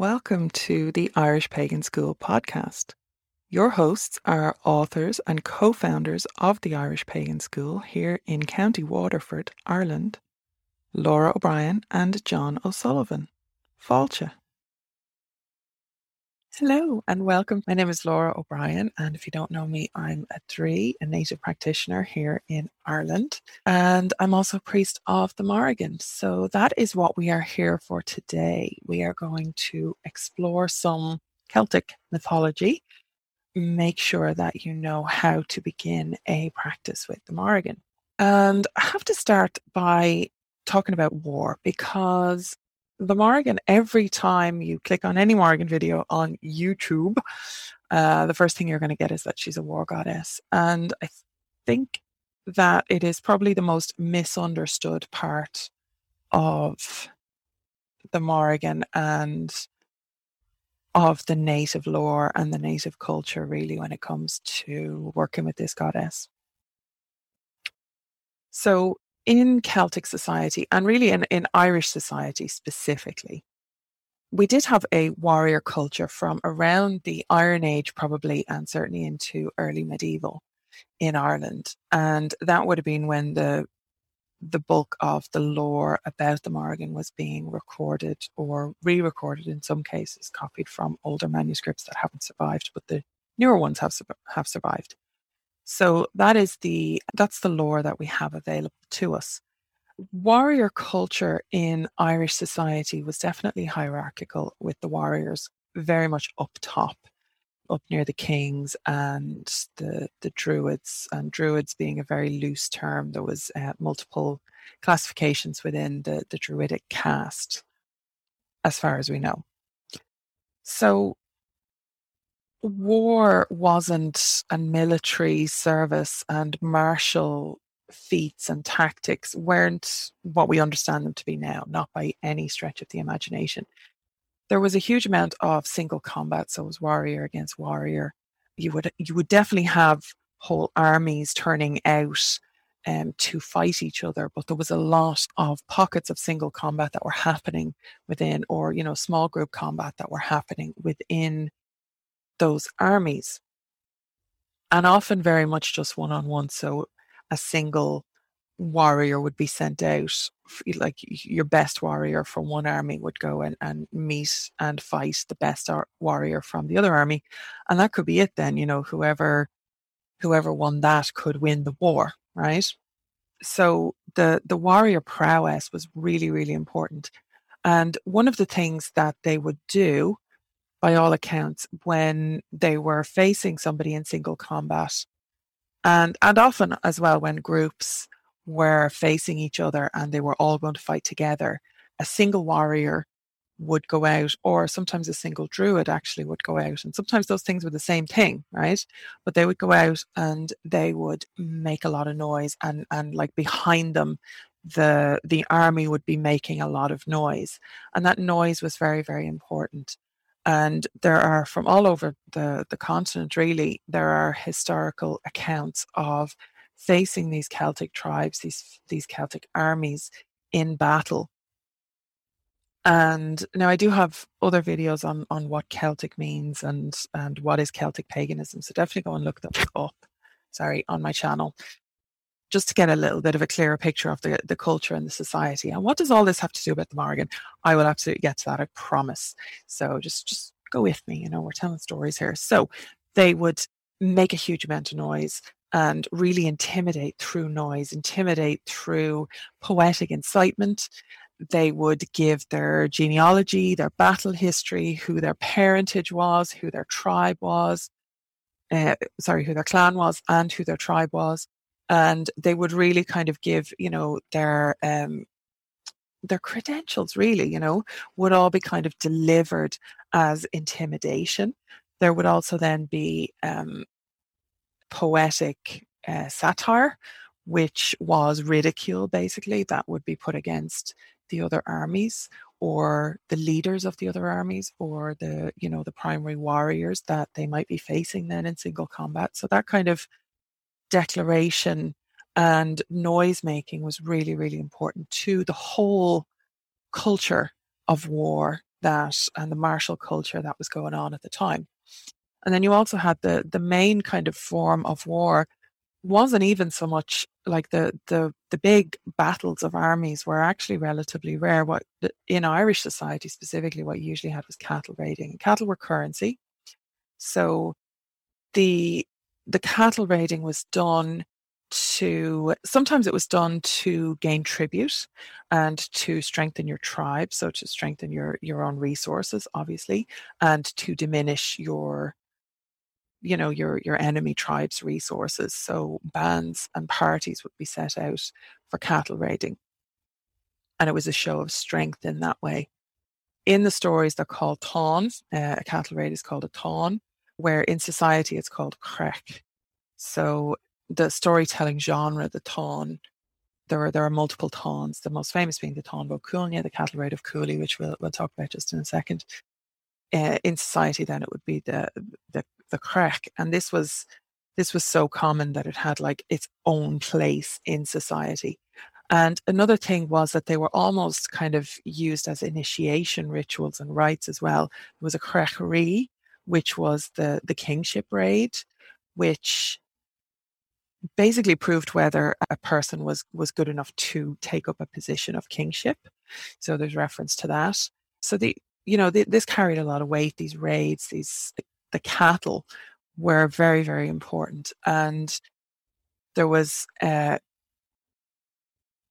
welcome to the Irish Pagan School podcast. Your hosts are authors and co founders of the Irish Pagan School here in County Waterford, Ireland, Lora O'Brien and Jon O'Sullivan. Fáilte. Hello and welcome. My name is Lora O'Brien, and if you don't know me, I'm a Draoí, a native practitioner here in Ireland, and I'm also priest of the Morrigan. So that is what we are here for today. We are going to explore some Celtic mythology, make sure that you know how to begin a practice with the Morrigan. And I have to start by talking about war because the Morrigan, every time you click on any Morrigan video on YouTube, uh, the first thing you're going to get is that she's a war goddess. And I think that it is probably the most misunderstood part of the Morrigan and of the native lore and the native culture, really, when it comes to working with this goddess. So, in Celtic society and really in, in Irish society specifically, we did have a warrior culture from around the Iron Age, probably, and certainly into early medieval in Ireland. And that would have been when the the bulk of the lore about the Morrigan was being recorded or re-recorded in some cases, copied from older manuscripts that haven't survived, but the newer ones have have survived. So that is the that's the lore that we have available to us. Warrior culture in Irish society was definitely hierarchical with the warriors very much up top, up near the kings and the the druids, and druids being a very loose term. There was uh, multiple classifications within the the druidic caste, as far as we know. So war wasn't a military service and martial feats and tactics weren't what we understand them to be now, not by any stretch of the imagination. There was a huge amount of single combat, so it was warrior against warrior. You would you would definitely have whole armies turning out um, to fight each other, but there was a lot of pockets of single combat that were happening within, or you know, small group combat that were happening within those armies. And often very much just one on one. So a single warrior would be sent out, like your best warrior from one army would go and, and meet and fight the best warrior from the other army. And that could be it then, you know, whoever whoever won that could win the war, right? So the the warrior prowess was really, really important. And one of the things that they would do by all accounts, when they were facing somebody in single combat. And, and often as well, when groups were facing each other and they were all going to fight together, a single warrior would go out, or sometimes a single druid actually would go out. And sometimes those things were the same thing, right? But they would go out and they would make a lot of noise, and, and like behind them, the the army would be making a lot of noise and that noise was very very important and there are from all over the, the continent really there are historical accounts of facing these celtic tribes these these celtic armies in battle. And now i do have other videos on on what celtic means and and what is celtic paganism so definitely go and look them up sorry on my channel just to get a little bit of a clearer picture of the, the culture and the society. And what does all this have to do with the Morrigan? I will absolutely get to that, I promise. So just just go with me, you know, we're telling stories here. So they would make a huge amount of noise and really intimidate through noise, intimidate through poetic incitement. They would give their genealogy, their battle history, who their parentage was, who their tribe was, uh, sorry, who their clan was, and who their tribe was and they would really kind of give you know their um their credentials really you know would all be kind of delivered as intimidation. There would also then be um poetic uh, satire which was ridicule basically that would be put against the other armies or the leaders of the other armies or the you know the primary warriors that they might be facing then in single combat. So that kind of declaration and noise making was really, really important to the whole culture of war that and the martial culture that was going on at the time. And then you also had the the main kind of form of war wasn't even so much like the the the big battles of armies were actually relatively rare. What in Irish society specifically, what you usually had was cattle raiding. Cattle were currency, so the the cattle raiding was done to sometimes it was done to gain tribute and to strengthen your tribe so to strengthen your your own resources obviously and to diminish your you know your your enemy tribe's resources. So bands and parties would be set out for cattle raiding. And it was a show of strength in that way. In the stories they're called Táins uh, a cattle raid is called a Táin where in society it's called creach so the storytelling genre, the Táin, there are there are multiple Táins. The most famous being the Bó Cúailnge, the cattle raid of Cooley, which we'll we'll talk about just in a second. Uh, in society, then it would be the the the and this was this was so common that it had like its own place in society. And another thing was that they were almost kind of used as initiation rituals and rites as well. There was a creach which was the the kingship raid, which basically proved whether a person was was good enough to take up a position of kingship. So there's reference to that. So the you know the, this carried a lot of weight. These raids, these the, the cattle were very very important, and there was uh,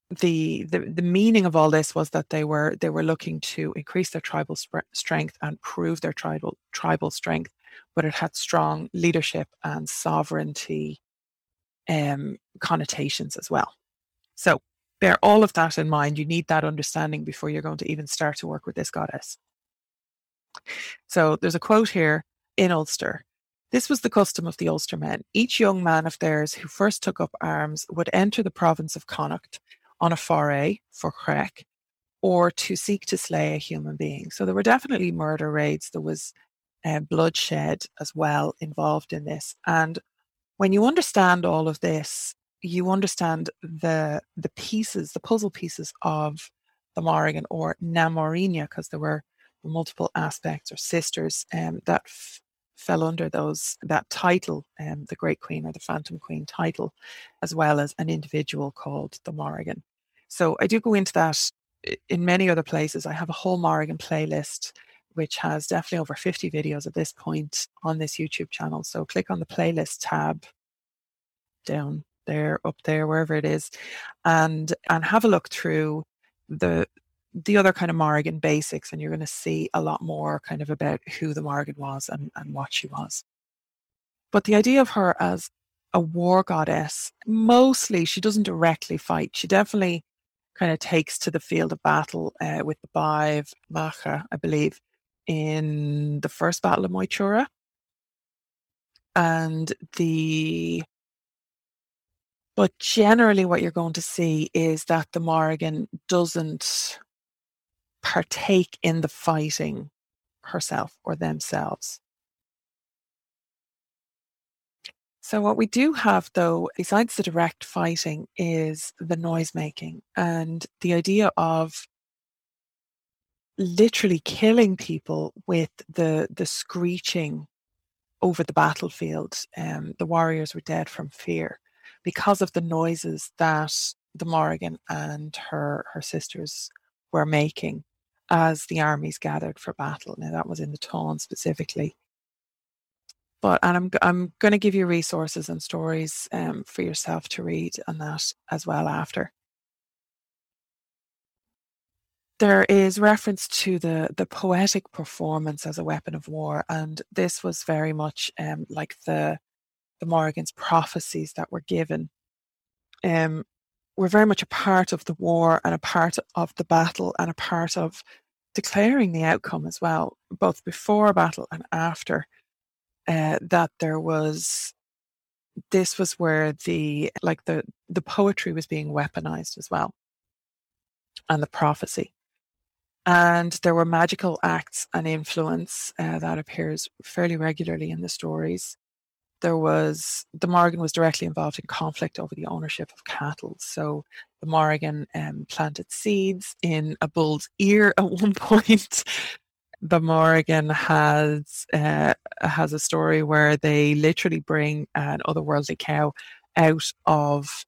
the, the the meaning of all this was that they were they were looking to increase their tribal sp- strength and prove their tribal tribal strength, but it had strong leadership and sovereignty um, connotations as well. So bear all of that in mind. You need that understanding before you're going to even start to work with this goddess. So there's a quote here in Ulster. This was the custom of the Ulstermen. Each young man of theirs who first took up arms would enter the province of Connacht on a foray for creach or to seek to slay a human being. So there were definitely murder raids. There was uh, bloodshed as well involved in this. And when you understand all of this, you understand the the pieces, the puzzle pieces of the Morrigan or Na Mórrígna, because there were multiple aspects or sisters um, that f- fell under those that title, um, the Great Queen or the Phantom Queen title, as well as an individual called the Morrigan. So I do go into that in many other places. I have a whole Morrigan playlist which has definitely over 50 videos at this point on this YouTube channel. So click on the playlist tab down there, up there, wherever it is, and and have a look through the the other kind of Morrigan basics, and you're going to see a lot more kind of about who the Morrigan was and, and what she was. But the idea of her as a war goddess, mostly she doesn't directly fight. She definitely kind of takes to the field of battle uh, with the Báidh Macha, I believe, in the first Battle of Moytura. And the but generally what you're going to see is that the Morrigan doesn't partake in the fighting herself or themselves. So, what we do have, though, besides the direct fighting, is the noise making and the idea of literally killing people with the the screeching over the battlefield. Um, the warriors were dead from fear because of the noises that the Morrigan and her her sisters were making as the armies gathered for battle. Now that was in the Táin specifically. But and I'm I'm going to give you resources and stories um, for yourself to read on that as well after there is reference to the the poetic performance as a weapon of war, and this was very much um, like the the Morrigan's prophecies that were given. Um, were very much a part of the war and a part of the battle and a part of declaring the outcome as well, both before battle and after. Uh, that there was this was where the like the the poetry was being weaponized as well and the prophecy and there were magical acts and influence uh, that appears fairly regularly in the stories. There was the Morrigan was directly involved in conflict over the ownership of cattle. So the Morrigan um, planted seeds in a bull's ear at one point the Morrigan has uh, has a story where they literally bring an otherworldly cow out of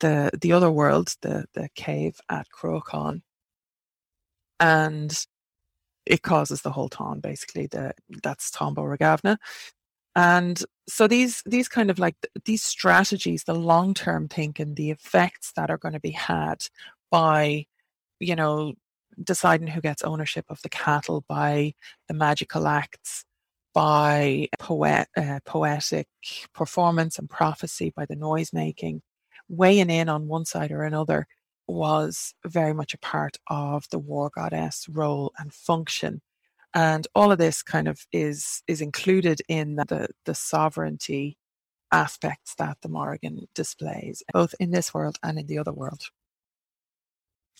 the the other world, the the cave at Cruachan, and it causes the whole town basically. The that's Táin Bó Regamna, and so these these kind of like these strategies, the long term thinking, the effects that are going to be had by you know deciding who gets ownership of the cattle by the magical acts by poet, uh, poetic performance and prophecy by the noise making weighing in on one side or another was very much a part of the war goddess role and function. And all of this kind of is is included in the, the sovereignty aspects that the Morrigan displays, both in this world and in the other world.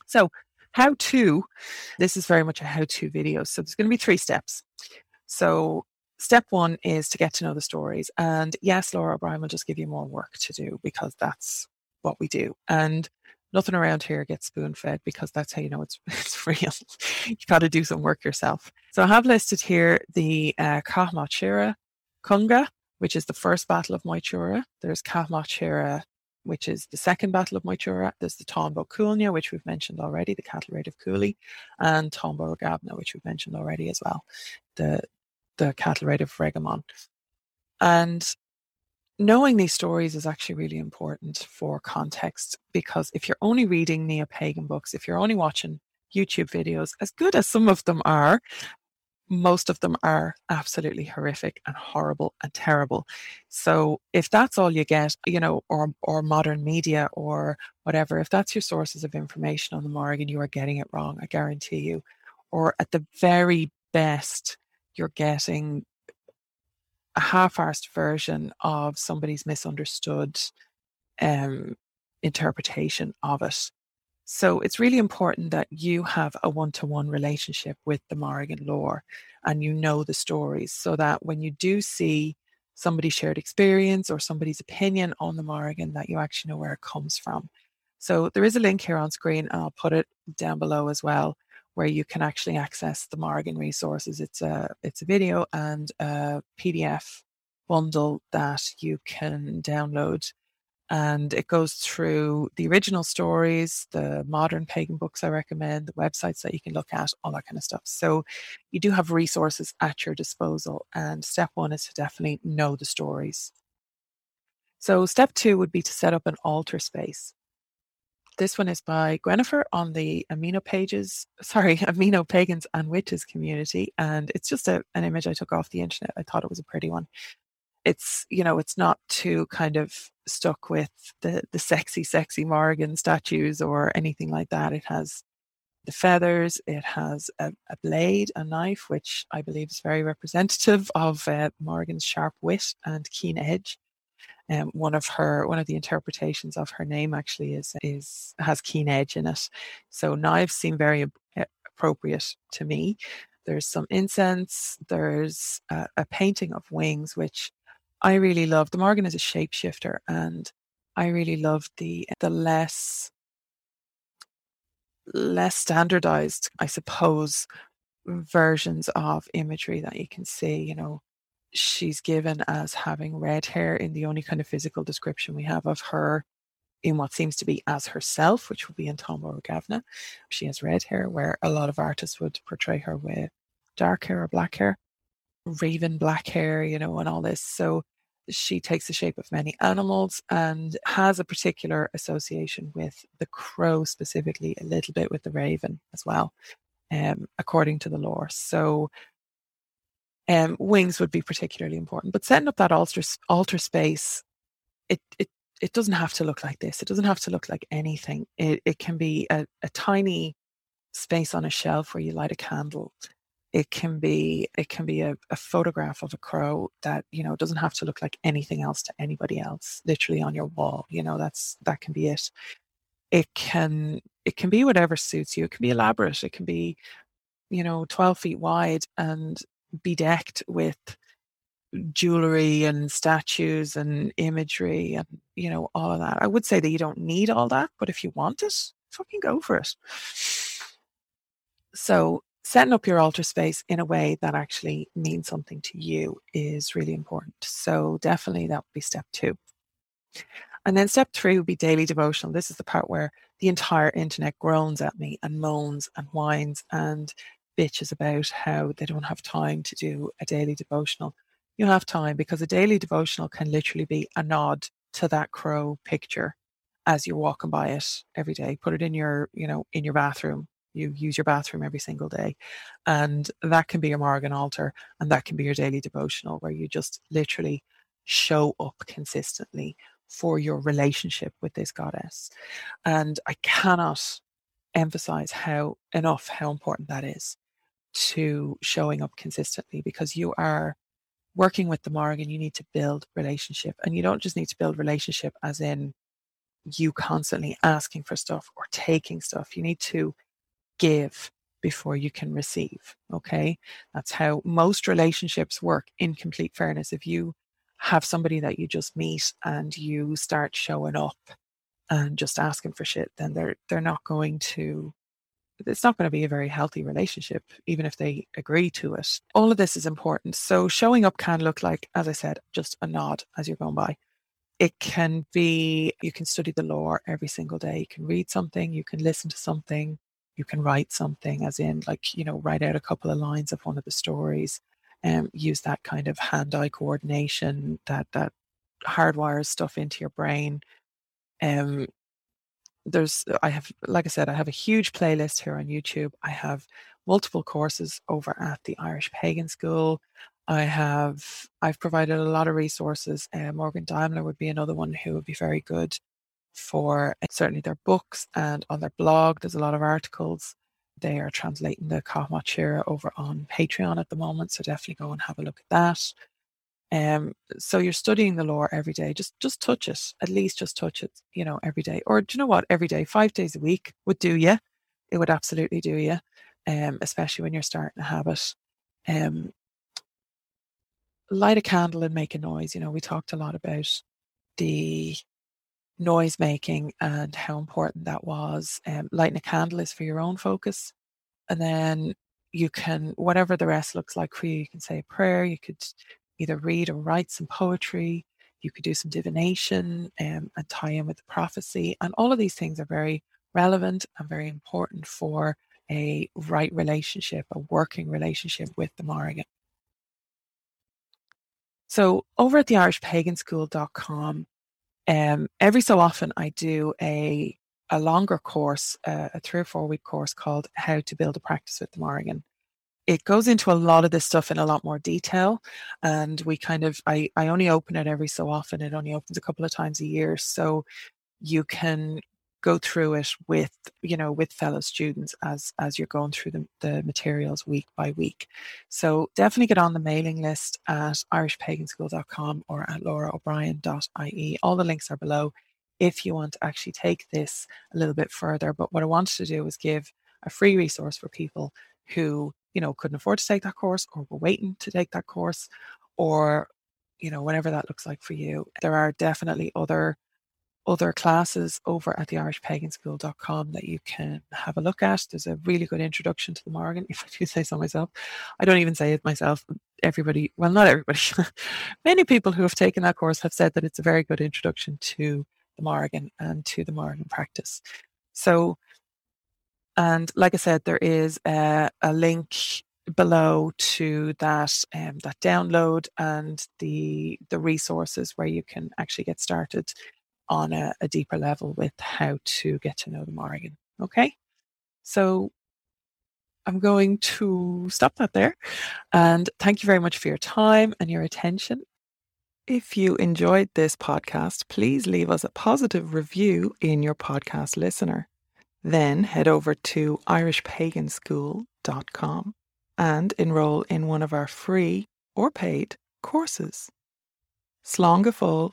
So, how to, this is very much a how to video. So, there's going to be three steps. So, step one is to get to know the stories. And yes, Lora O'Brien will just give you more work to do because that's what we do. And nothing around here gets spoon fed because that's how you know it's, it's real. You've got to do some work yourself. So I have listed here the uh, Kahmachira Kunga, which is the first battle of Moytura. There's Cath Maige Tuired, which is the second battle of Moytura. There's the Bó Cúailnge, which we've mentioned already, the cattle raid of Cooley, and Táin Bó Regamna, which we've mentioned already as well, the the cattle raid of Regamon. And knowing these stories is actually really important for context because if you're only reading neo pagan books, if you're only watching YouTube videos, as good as some of them are, most of them are absolutely horrific and horrible and terrible. So if that's all you get, you know, or or modern media or whatever, if that's your sources of information on the Morrigan, you are getting it wrong, I guarantee you. Or at the very best, you're getting a half-arsed version of somebody's misunderstood um, interpretation of it. So it's really important that you have a one-to-one relationship with the Morrigan lore and you know the stories so that when you do see somebody's shared experience or somebody's opinion on the Morrigan that you actually know where it comes from. So there is a link here on screen and I'll put it down below as well where you can actually access the Morrigan resources. It's a it's a video and a PDF bundle that you can download. And it goes through the original stories, the modern pagan books I recommend, the websites that you can look at, all that kind of stuff. So you do have resources at your disposal. And step one is to definitely know the stories. So step two would be to set up an altar space. This one is by Gwenifer on the Amino Pages, sorry, Amino Pagans and Witches community. And it's just a, an image I took off the internet. I thought it was a pretty one. It's, you know, it's not too kind of stuck with the, the sexy, sexy Morrigan statues or anything like that. It has the feathers, it has a, a blade, a knife, which I believe is very representative of uh, sharp wit and keen edge um, one of her one of the interpretations of her name actually is is has keen edge in it. So knives seem very appropriate to me. There's some incense. There's a painting of wings, which I really love. The Morrigan is a shapeshifter, and I really love the the less less standardized, I suppose, versions of imagery that you can see. You know, she's given as having red hair in the only kind of physical description we have of her in what seems to be as herself, which will be in Bó Regamna. She has red hair, where a lot of artists would portray her with dark hair or black hair, raven black hair, you know, and all this. So she takes the shape of many animals and has a particular association with the crow, specifically a little bit with the raven as well, um, according to the lore. So um, wings would be particularly important. But setting up that altar altar space, it it it doesn't have to look like this. It doesn't have to look like anything. It it can be a, a tiny space on a shelf where you light a candle. It can be it can be a, a photograph of a crow that you know doesn't have to look like anything else to anybody else. Literally on your wall, you know that's that can be it. It can it can be whatever suits you. It can be elaborate. It can be you know 12 feet wide and bedecked with jewelry and statues and imagery and you know all of that i would say that you don't need all that but if you want it fucking go for it so setting up your altar space in a way that actually means something to you is really important. So definitely that would be step two. And then step three would be daily devotional. This is the part where the entire internet groans at me and moans and whines and bitches about how they don't have time to do a daily devotional. You have time because a daily devotional can literally be a nod to that crow picture as you're walking by it every day. Put it in your, you know, in your bathroom. You use your bathroom every single day. And that can be your Morrigan altar and that can be your daily devotional where you just literally show up consistently for your relationship with this goddess. And I cannot emphasize how enough how important that is to showing up consistently because you are working with the Morrigan, you need to build relationship. And you don't just need to build relationship as in you constantly asking for stuff or taking stuff. You need to give before you can receive. Okay. That's how most relationships work in complete fairness. If you have somebody that you just meet and you start showing up and just asking for shit, then they're they're not going to it's not going to be a very healthy relationship, even if they agree to it. All of this is important. So showing up can look like, as I said, just a nod as you're going by. It can be you can study the lore every single day. You can read something, you can listen to something, you can write something, as in like, you know, write out a couple of lines of one of the stories and um, use that kind of hand-eye coordination that that hardwires stuff into your brain. Um, there's I have like I said, I have a huge playlist here on YouTube. I have multiple courses over at the Irish Pagan School. I have I've provided a lot of resources. Uh, Morgan Daimler would be another one who would be very good for uh, certainly their books and on their blog. There's a lot of articles. They are translating the Cath Maige Tuired over on Patreon at the moment, so definitely go and have a look at that. Um, so you're studying the lore every day. Just just touch it. At least just touch it, you know, every day. Or do you know what? Every day, five days a week would do you. It would absolutely do you. Um, especially when you're starting a habit. Um, light a candle and make a noise. You know, we talked a lot about the noise making and how important that was. Um, lighting a candle is for your own focus. And then you can, whatever the rest looks like for you, you can say a prayer, you could either read or write some poetry, you could do some divination um, and tie in with the prophecy. And all of these things are very relevant and very important for a right relationship, a working relationship with the Morrigan. So over at the irishpaganschool.com, um, every so often I do a a longer course, uh, a three or four week course called How to Build a Practice with the Morrigan it goes into a lot of this stuff in a lot more detail and we kind of I, I only open it every so often. It only opens a couple of times a year so you can go through it with you know with fellow students as as you're going through the, the materials week by week. So definitely get on the mailing list at irishpaganschool.com or at loraobrien.ie all the links are below if you want to actually take this a little bit further. But what i wanted to do was give a free resource for people who you know, couldn't afford to take that course or were waiting to take that course or, you know, whatever that looks like for you. There are definitely other other classes over at the irishpaganschool.com that you can have a look at. There's a really good introduction to the Morrigan, if I do say so myself. I don't even say it myself. Everybody, well, not everybody, many people who have taken that course have said that it's a very good introduction to the Morrigan and to the Morrigan practice. So and like I said, there is a, a link below to that um, that download and the the resources where you can actually get started on a, a deeper level with how to get to know the Morrigan. Okay, so I'm going to stop that there, and thank you very much for your time and your attention. If you enjoyed this podcast, please leave us a positive review in your podcast listener. Then head over to irishpaganschool.com and enroll in one of our free or paid courses. Fóill,